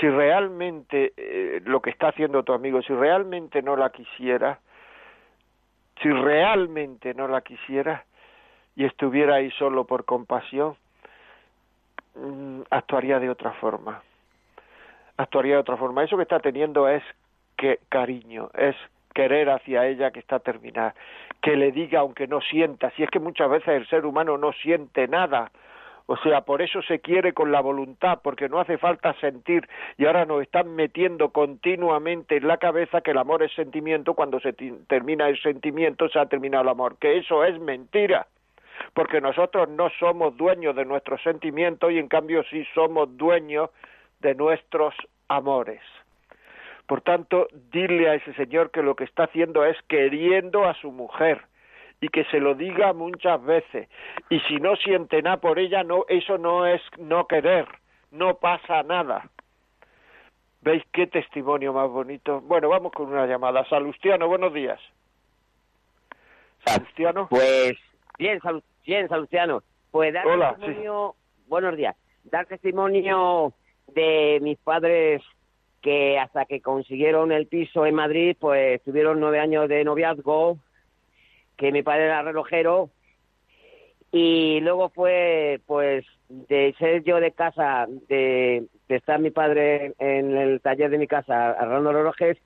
[SPEAKER 2] si realmente eh, lo que está haciendo tu amigo, si realmente no la quisiera, si realmente no la quisiera, y estuviera ahí solo por compasión, mm, actuaría de otra forma. Actuaría de otra forma. Eso que está teniendo es que cariño, es querer hacia ella que está terminada, que le diga aunque no sienta, si es que muchas veces el ser humano no siente nada, o sea, por eso se quiere con la voluntad, porque no hace falta sentir. Y ahora nos están metiendo continuamente en la cabeza que el amor es sentimiento, cuando se termina el sentimiento se ha terminado el amor, que eso es mentira porque nosotros no somos dueños de nuestros sentimientos y en cambio sí somos dueños de nuestros amores. Por tanto, dile a ese señor que lo que está haciendo es queriendo a su mujer y que se lo diga muchas veces. Y si no siente nada por ella, no, eso no es no querer, no pasa nada. ¿Veis qué testimonio más bonito? Bueno, vamos con una llamada. Salustiano, buenos días.
[SPEAKER 5] Salustiano. Pues bien, bien, Salustiano. Pues dar
[SPEAKER 2] Hola,
[SPEAKER 5] testimonio, buenos días, dar testimonio de mis padres que hasta que consiguieron el piso en Madrid, pues tuvieron nueve años de noviazgo, que mi padre era relojero, y luego fue, pues, de ser yo de casa, de, estar mi padre en el taller de mi casa arreglando relojes,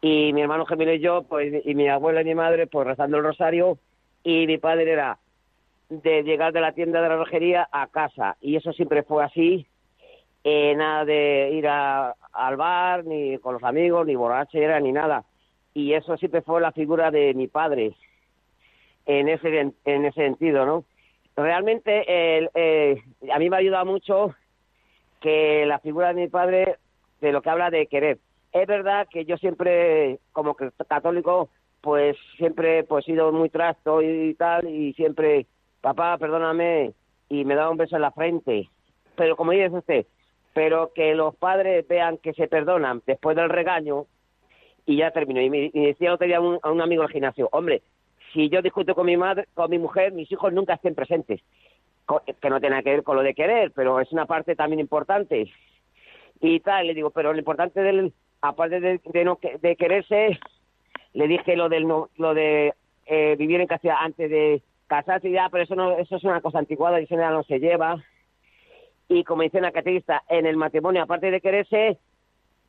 [SPEAKER 5] y mi hermano gemelo y yo, pues, y mi abuela y mi madre, pues, rezando el rosario, y mi padre era de llegar de la tienda de la relojería a casa, y eso siempre fue así, eh, nada de ir a, al bar, ni con los amigos, ni borrachera, ni nada. Y eso siempre fue la figura de mi padre, en ese, en ese sentido, ¿no? Realmente eh, a mí me ha ayudado mucho que la figura de mi padre, de lo que habla de querer. Es verdad que yo siempre, como católico, pues siempre pues he sido muy trasto y tal, y siempre, papá, perdóname, y me daba un beso en la frente. Pero como dice usted, pero que los padres vean que se perdonan después del regaño y ya terminó. Y me, decía otro día a un, amigo del gimnasio, hombre, si yo discuto con mi madre, con mi mujer, mis hijos nunca estén presentes, que no tiene que ver con lo de querer, pero es una parte también importante. Y tal, le digo, pero lo importante del, aparte de, no, de quererse, le dije lo del lo de eh, vivir en casa antes de casarse ya, pero eso no, eso es una cosa anticuada y eso ya no se lleva y como dice la catequista, en el matrimonio, aparte de quererse,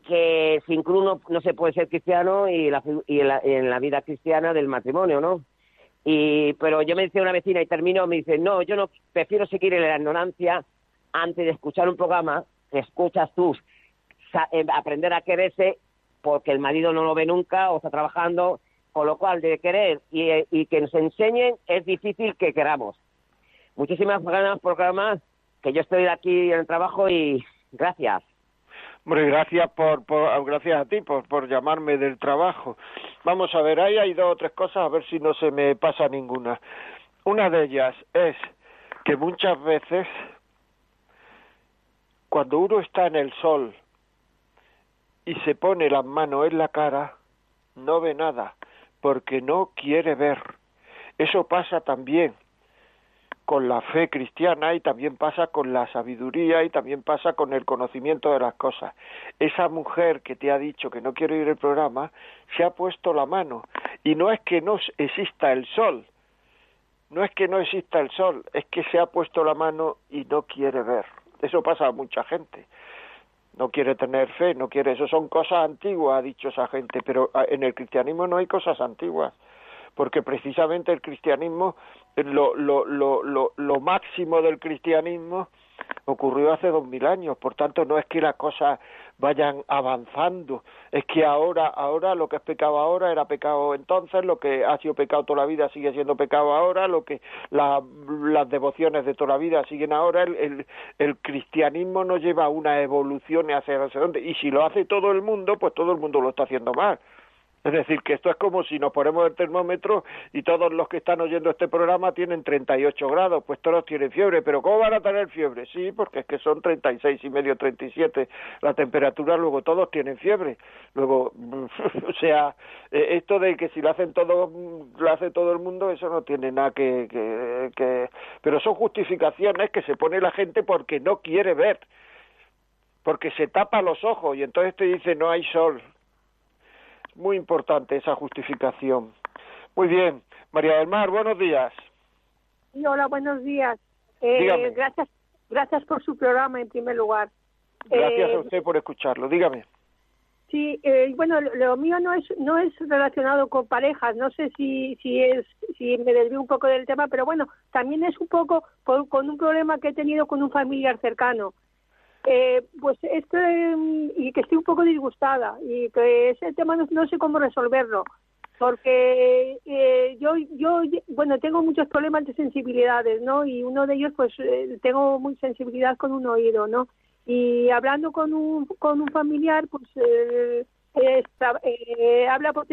[SPEAKER 5] que sin cruz no, se puede ser cristiano y, la, y en, la, vida cristiana del matrimonio, ¿no? Y, pero yo me decía una vecina y termino, me dice, no, yo no prefiero seguir en la ignorancia antes de escuchar un programa que escuchas tú, eh, aprender a quererse porque el marido no lo ve nunca o está trabajando, con lo cual de querer y, que nos enseñen es difícil que queramos. Muchísimas ganas programas que yo estoy aquí en el trabajo y gracias.
[SPEAKER 2] Hombre, gracias por, por, gracias a ti por, por llamarme del trabajo. Vamos a ver, ahí hay dos o tres cosas, a ver si no se me pasa ninguna. Una de ellas es que muchas veces cuando uno está en el sol y se pone las manos en la cara, no ve nada, porque no quiere ver. Eso pasa también con la fe cristiana y también pasa con la sabiduría y también pasa con el conocimiento de las cosas. Esa mujer que te ha dicho que no quiere ir al programa se ha puesto la mano y no es que no exista el sol, no es que no exista el sol, es que se ha puesto la mano y no quiere ver. Eso pasa a mucha gente. No quiere tener fe, no quiere, eso. Son cosas antiguas, ha dicho esa gente, pero ah, en el cristianismo no hay cosas antiguas porque precisamente el cristianismo, lo, lo, lo, lo, máximo del cristianismo ocurrió hace dos mil años, por tanto no es que las cosas vayan avanzando, es que ahora, ahora lo que es pecado ahora era pecado entonces, lo que ha sido pecado toda la vida sigue siendo pecado ahora, lo que las devociones de toda la vida siguen ahora, el, el, cristianismo no lleva una evolución hacia dónde, y si lo hace todo el mundo, pues todo el mundo lo está haciendo mal. Es decir, que esto es como si nos ponemos el termómetro y todos los que están oyendo este programa tienen 38 grados, pues todos tienen fiebre, pero ¿cómo van a tener fiebre? Sí, porque es que son 36 y medio, 37 la temperatura, luego todos tienen fiebre. Luego, *laughs* o sea, eh, esto de que si lo hacen todo, lo hace todo el mundo, eso no tiene nada que, que, que... Pero son justificaciones que se pone la gente porque no quiere ver porque se tapa los ojos y entonces te dice no hay sol, muy importante esa justificación. Muy bien. María del Mar, buenos días.
[SPEAKER 6] Sí, hola, buenos días. Eh, gracias, gracias por su programa en primer lugar.
[SPEAKER 2] Gracias a eh, usted por escucharlo. Dígame.
[SPEAKER 6] Sí, eh, bueno, lo, mío no es no es relacionado con parejas. No sé si si es si me desvío un poco del tema, pero bueno, también es un poco con un problema que he tenido con un familiar cercano. Eh, pues este, y que estoy un poco disgustada y que ese tema no, sé cómo resolverlo porque eh, yo yo bueno tengo muchos problemas de sensibilidades no y uno de ellos pues eh, tengo muy sensibilidad con un oído no y hablando con un con un familiar pues eh, habla por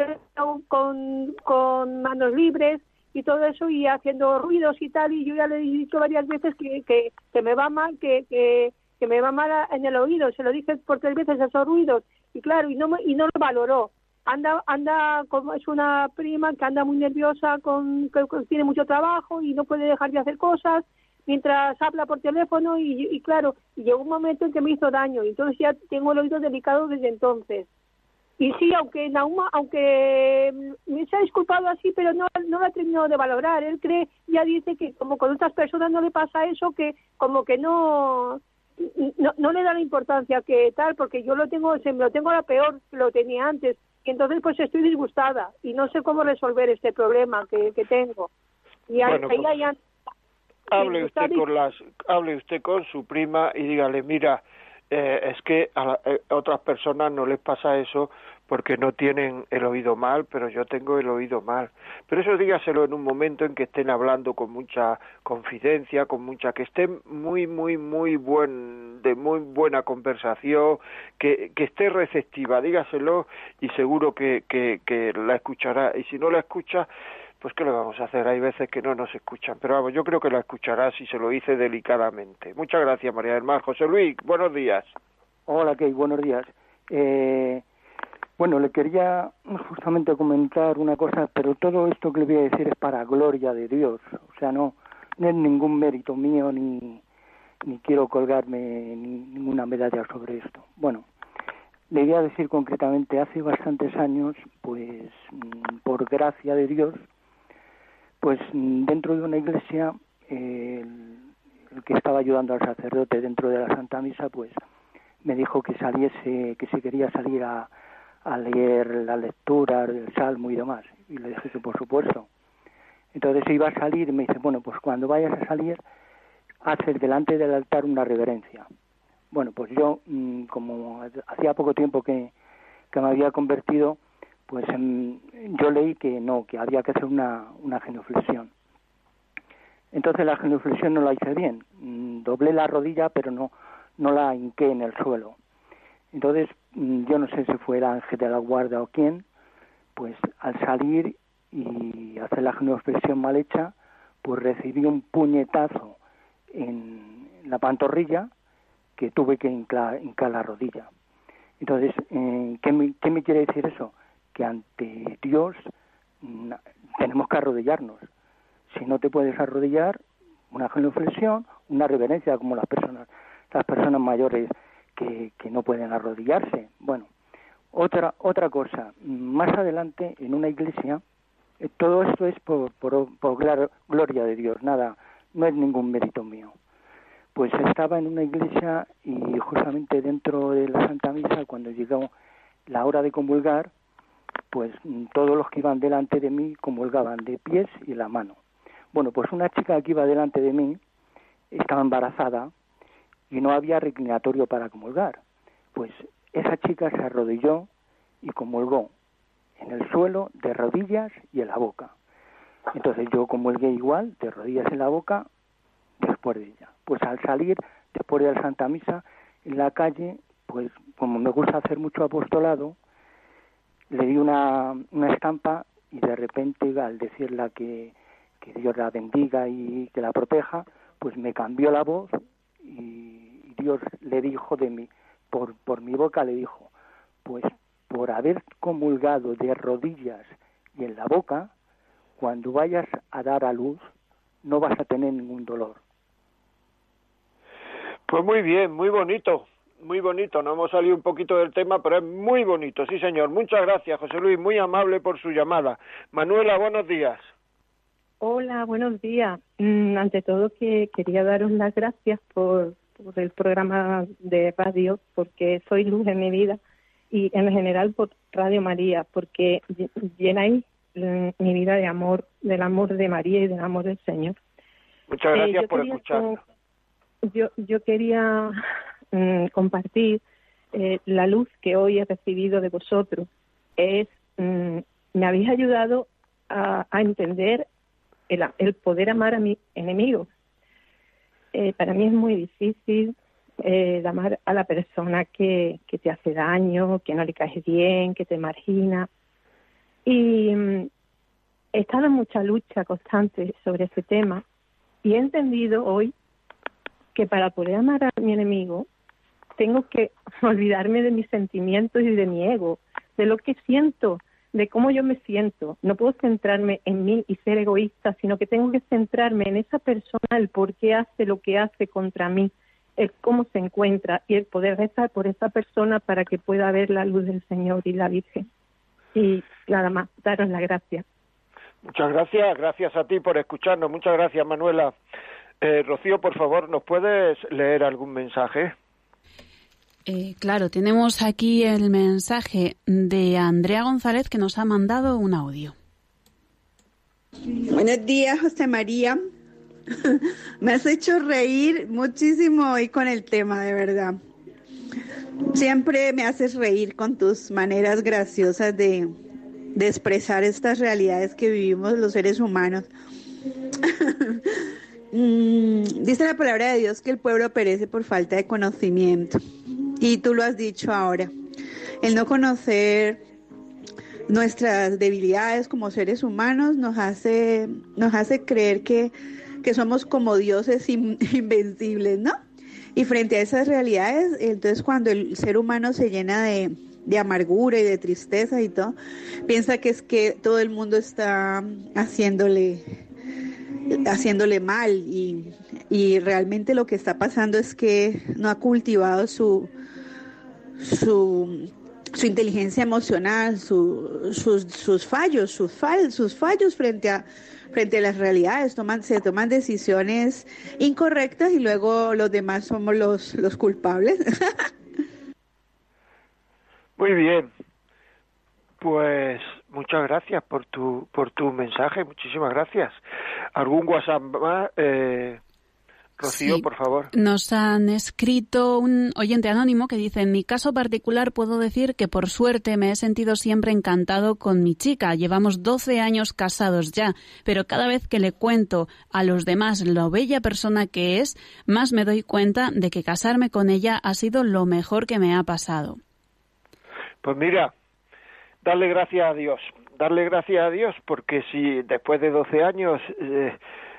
[SPEAKER 6] con con manos libres y todo eso y haciendo ruidos y tal y yo ya le he dicho varias veces que que, que me va mal que, que que me va mal en el oído, se lo dije por tres veces esos ruidos y claro, y no y no lo valoró. Anda anda como es una prima que anda muy nerviosa con que, tiene mucho trabajo y no puede dejar de hacer cosas mientras habla por teléfono y, claro, y llegó un momento en que me hizo daño y entonces ya tengo el oído delicado desde entonces. Y sí, aunque Nauma, aunque me se ha disculpado así, pero no, no lo ha terminado de valorar. Él cree, ya dice que como con otras personas no le pasa eso, que como que no, no, no le da la importancia que tal, porque yo lo tengo, se me lo tengo la peor lo tenía antes. Y entonces pues estoy disgustada y no sé cómo resolver este problema que, que tengo. Y ahí,
[SPEAKER 2] pues, hable usted con las, hable usted con su prima y dígale, mira, eh, es que eh, a, otras personas no les pasa eso porque no tienen el oído mal, pero yo tengo el oído mal. Pero eso dígaselo en un momento en que estén hablando con mucha confidencia, con mucha, que estén muy, muy, muy buen, de muy buena conversación, que, que esté receptiva, dígaselo y seguro que, que, la escuchará. Y si no la escucha, pues ¿qué le vamos a hacer? Hay veces que no nos escuchan, pero vamos, yo creo que la escuchará si se lo hice delicadamente. Muchas gracias, María del Mar. José Luis, buenos días.
[SPEAKER 7] Hola, Key, buenos días. Eh, bueno, le quería justamente comentar una cosa, pero todo esto que le voy a decir es para gloria de Dios, o sea, no, no es ningún mérito mío ni, ni quiero colgarme ni, ninguna medalla sobre esto. Bueno, le voy a decir concretamente, hace bastantes años, pues mm, por gracia de Dios, pues mm, dentro de una iglesia, el, que estaba ayudando al sacerdote dentro de la Santa Misa, pues me dijo que saliese, que si quería salir a, leer la lectura del Salmo y demás. Y le dije que por supuesto. Entonces iba a salir y me dice, bueno, pues cuando vayas a salir, haces delante del altar una reverencia. Bueno, pues yo, mm, como hacía poco tiempo que, me había convertido, pues yo leí que no, que había que hacer una, una genuflexión. Entonces la genuflexión no la hice bien, mm, doblé la rodilla pero no, no la hinqué en el suelo. Entonces yo no sé si fue el ángel de la guarda o quién, pues al salir y hacer la genuflexión mal hecha, pues recibí un puñetazo en la pantorrilla que tuve que hincar, la rodilla. Entonces, eh, ¿qué, me, ¿qué me quiere decir eso? que ante Dios tenemos que arrodillarnos. Si no te puedes arrodillar, una genuflexión, una reverencia como las personas, las personas mayores que, no pueden arrodillarse. Bueno, otra otra cosa, más adelante en una iglesia, eh, todo esto es por, por, por gloria de Dios, nada, no es ningún mérito mío. Pues estaba en una iglesia y justamente dentro de la Santa Misa, cuando llegó la hora de comulgar, pues todos los que iban delante de mí comulgaban de pies y la mano. Bueno, pues una chica que iba delante de mí estaba embarazada y no había reclinatorio para comulgar. Pues esa chica se arrodilló y comulgó en el suelo, de rodillas y en la boca. Entonces yo comulgué igual, de rodillas en la boca, después de ella. Pues al salir, después de la Santa Misa, en la calle, pues como me gusta hacer mucho apostolado, le di una, estampa y de repente al decirle que, que Dios la bendiga y que la proteja, pues me cambió la voz y Dios le dijo de mí, por, por mi boca le dijo, pues por haber comulgado de rodillas y en la boca, cuando vayas a dar a luz, no vas a tener ningún dolor.
[SPEAKER 2] Pues muy bien, muy bonito muy bonito. No hemos salido un poquito del tema, pero es muy bonito, sí señor. Muchas gracias, José Luis, muy amable por su llamada. Manuela, buenos días.
[SPEAKER 8] Hola, buenos días. Mm, ante todo que quería daros las gracias por, por el programa de radio, porque soy luz en mi vida y en general por Radio María, porque llenáis mm, mi vida de amor, del amor de María y del amor del Señor.
[SPEAKER 2] Muchas eh, gracias por escucharnos.
[SPEAKER 8] Yo, yo quería Mm, compartir eh, la luz que hoy he recibido de vosotros. Es, mm, me habéis ayudado a, entender el, poder amar a mi enemigo. Eh, para mí es muy difícil eh, amar a la persona que, te hace daño, que no le caes bien, que te margina. Y mm, he estado en mucha lucha constante sobre ese tema y he entendido hoy que para poder amar a mi enemigo tengo que *laughs* olvidarme de mis sentimientos y de mi ego, de lo que siento, de cómo yo me siento. No puedo centrarme en mí y ser egoísta, sino que tengo que centrarme en esa persona, el por qué hace lo que hace contra mí, el cómo se encuentra y el poder rezar por esa persona para que pueda ver la luz del Señor y la Virgen. Y nada más, daros la gracia.
[SPEAKER 2] Muchas gracias, gracias a ti por escucharnos. Muchas gracias, Manuela. Eh, Rocío, por favor, ¿nos puedes leer algún mensaje?
[SPEAKER 4] Eh, claro, tenemos aquí el mensaje de Andrea González que nos ha mandado un audio.
[SPEAKER 9] Buenos días, José María. *laughs* Me has hecho reír muchísimo hoy con el tema, de verdad. Siempre me haces reír con tus maneras graciosas de, de expresar estas realidades que vivimos los seres humanos. *laughs* Mm, dice la palabra de Dios que el pueblo perece por falta de conocimiento. Y tú lo has dicho ahora. El no conocer nuestras debilidades como seres humanos nos hace, nos hace creer que, que somos como dioses *laughs* invencibles, ¿no? Y frente a esas realidades, entonces cuando el ser humano se llena de, de amargura y de tristeza y todo, piensa que es que todo el mundo está haciéndole haciéndole mal y, y realmente lo que está pasando es que no ha cultivado su su, su inteligencia emocional, su, sus, sus fallos, sus, sus fallos frente a frente a las realidades, toman, se toman decisiones incorrectas y luego los demás somos los, los culpables. *laughs*
[SPEAKER 2] Muy bien. Pues muchas gracias por tu por tu mensaje, muchísimas gracias. ¿Algún WhatsApp más? Eh, Rocío, por favor.
[SPEAKER 4] Nos han escrito un oyente anónimo que dice, en mi caso particular puedo decir que por suerte me he sentido siempre encantado con mi chica. Llevamos 12 años casados ya, pero cada vez que le cuento a los demás lo bella persona que es, más me doy cuenta de que casarme con ella ha sido lo mejor que me ha pasado.
[SPEAKER 2] Pues mira, darle gracias a Dios, darle gracias a Dios porque si después de 12 años... Eh,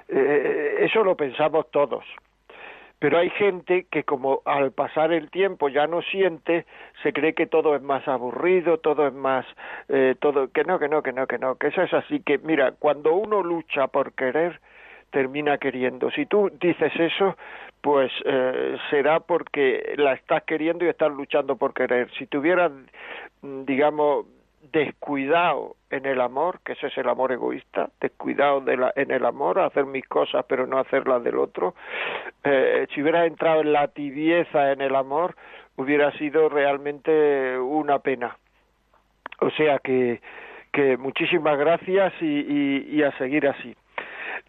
[SPEAKER 2] eh, eso lo pensamos todos. Pero hay gente que como al pasar el tiempo ya no siente, se cree que todo es más aburrido, todo es más, eh, todo, que no, que no, que no, que no, que eso es así, que mira, cuando uno lucha por querer, termina queriendo. Si tú dices eso, pues eh, será porque la estás queriendo y estás luchando por querer. Si tuvieras, digamos, descuidado en el amor, que ese es el amor egoísta, descuidado de la, en el amor, hacer mis cosas pero no hacerlas del otro, eh, si hubieras entrado en la tibieza en el amor, hubiera sido realmente una pena. O sea que, que muchísimas gracias y, y a seguir así.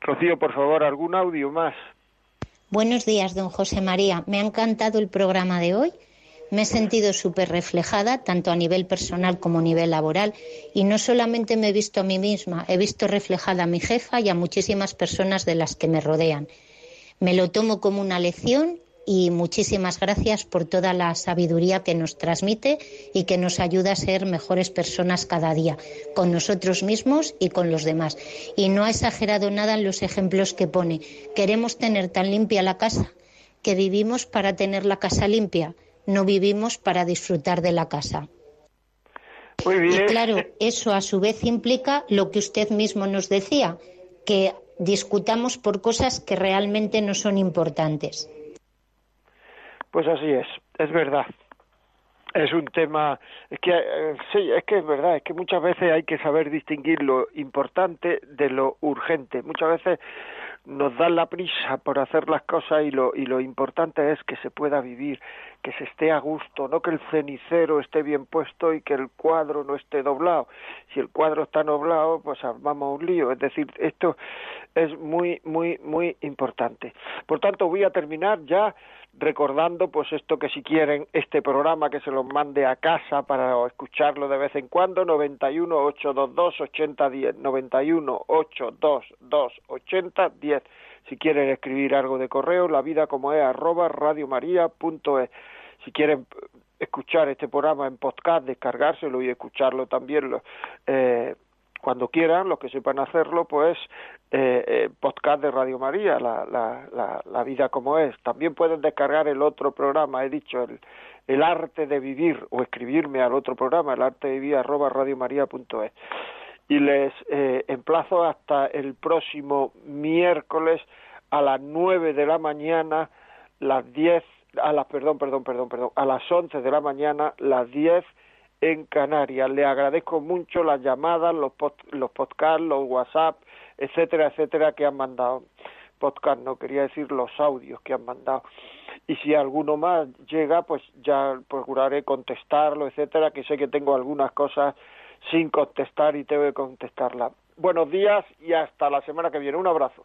[SPEAKER 2] Rocío, por favor, algún audio más.
[SPEAKER 10] Buenos días, don José María. Me ha encantado el programa de hoy me he sentido súper reflejada, tanto a nivel personal como a nivel laboral, y no solamente me he visto a mí misma, he visto reflejada a mi jefa y a muchísimas personas de las que me rodean. Me lo tomo como una lección y muchísimas gracias por toda la sabiduría que nos transmite y que nos ayuda a ser mejores personas cada día, con nosotros mismos y con los demás. Y no ha exagerado nada en los ejemplos que pone. Queremos tener tan limpia la casa que vivimos para tener la casa limpia no vivimos para disfrutar de la casa. Y claro, eso a su vez implica lo que usted mismo nos decía, que discutamos por cosas que realmente no son importantes.
[SPEAKER 2] Pues así es, es verdad. Es un tema, es que eh, sí, es que es verdad, es que muchas veces hay que saber distinguir lo importante de lo urgente. Muchas veces nos da la prisa por hacer las cosas y lo, y lo importante es que se pueda vivir, que se esté a gusto, no que el cenicero esté bien puesto y que el cuadro no esté doblado. Si el cuadro está doblado, pues armamos un lío. Es decir, esto es muy, muy, muy importante. Por tanto, voy a terminar ya recordando pues esto que si quieren este programa que se los mande a casa para escucharlo de vez en cuando 91 822 8010 91 822 8010 si quieren escribir algo de correo la vida como es arroba radiomaria.es si quieren escuchar este programa en podcast descargárselo y escucharlo también eh, cuando quieran, los que sepan hacerlo, pues eh, eh, podcast de Radio María, la, la, la, vida como es. También pueden descargar el otro programa, he dicho, el, el arte de vivir, o escribirme al otro programa, el arte de vivir arroba radiomaria.es. Y les eh, emplazo hasta el próximo miércoles a las nueve de la mañana, las diez, a las, perdón, perdón, perdón, perdón, a las once de la mañana, las diez en Canarias. Le agradezco mucho las llamadas, los, los podcasts, los WhatsApp, etcétera, etcétera, que han mandado. Podcast, no quería decir los audios que han mandado. Y si alguno más llega, pues ya procuraré contestarlo, etcétera, que sé que tengo algunas cosas sin contestar y tengo que contestarla. Buenos días y hasta la semana que viene. Un abrazo.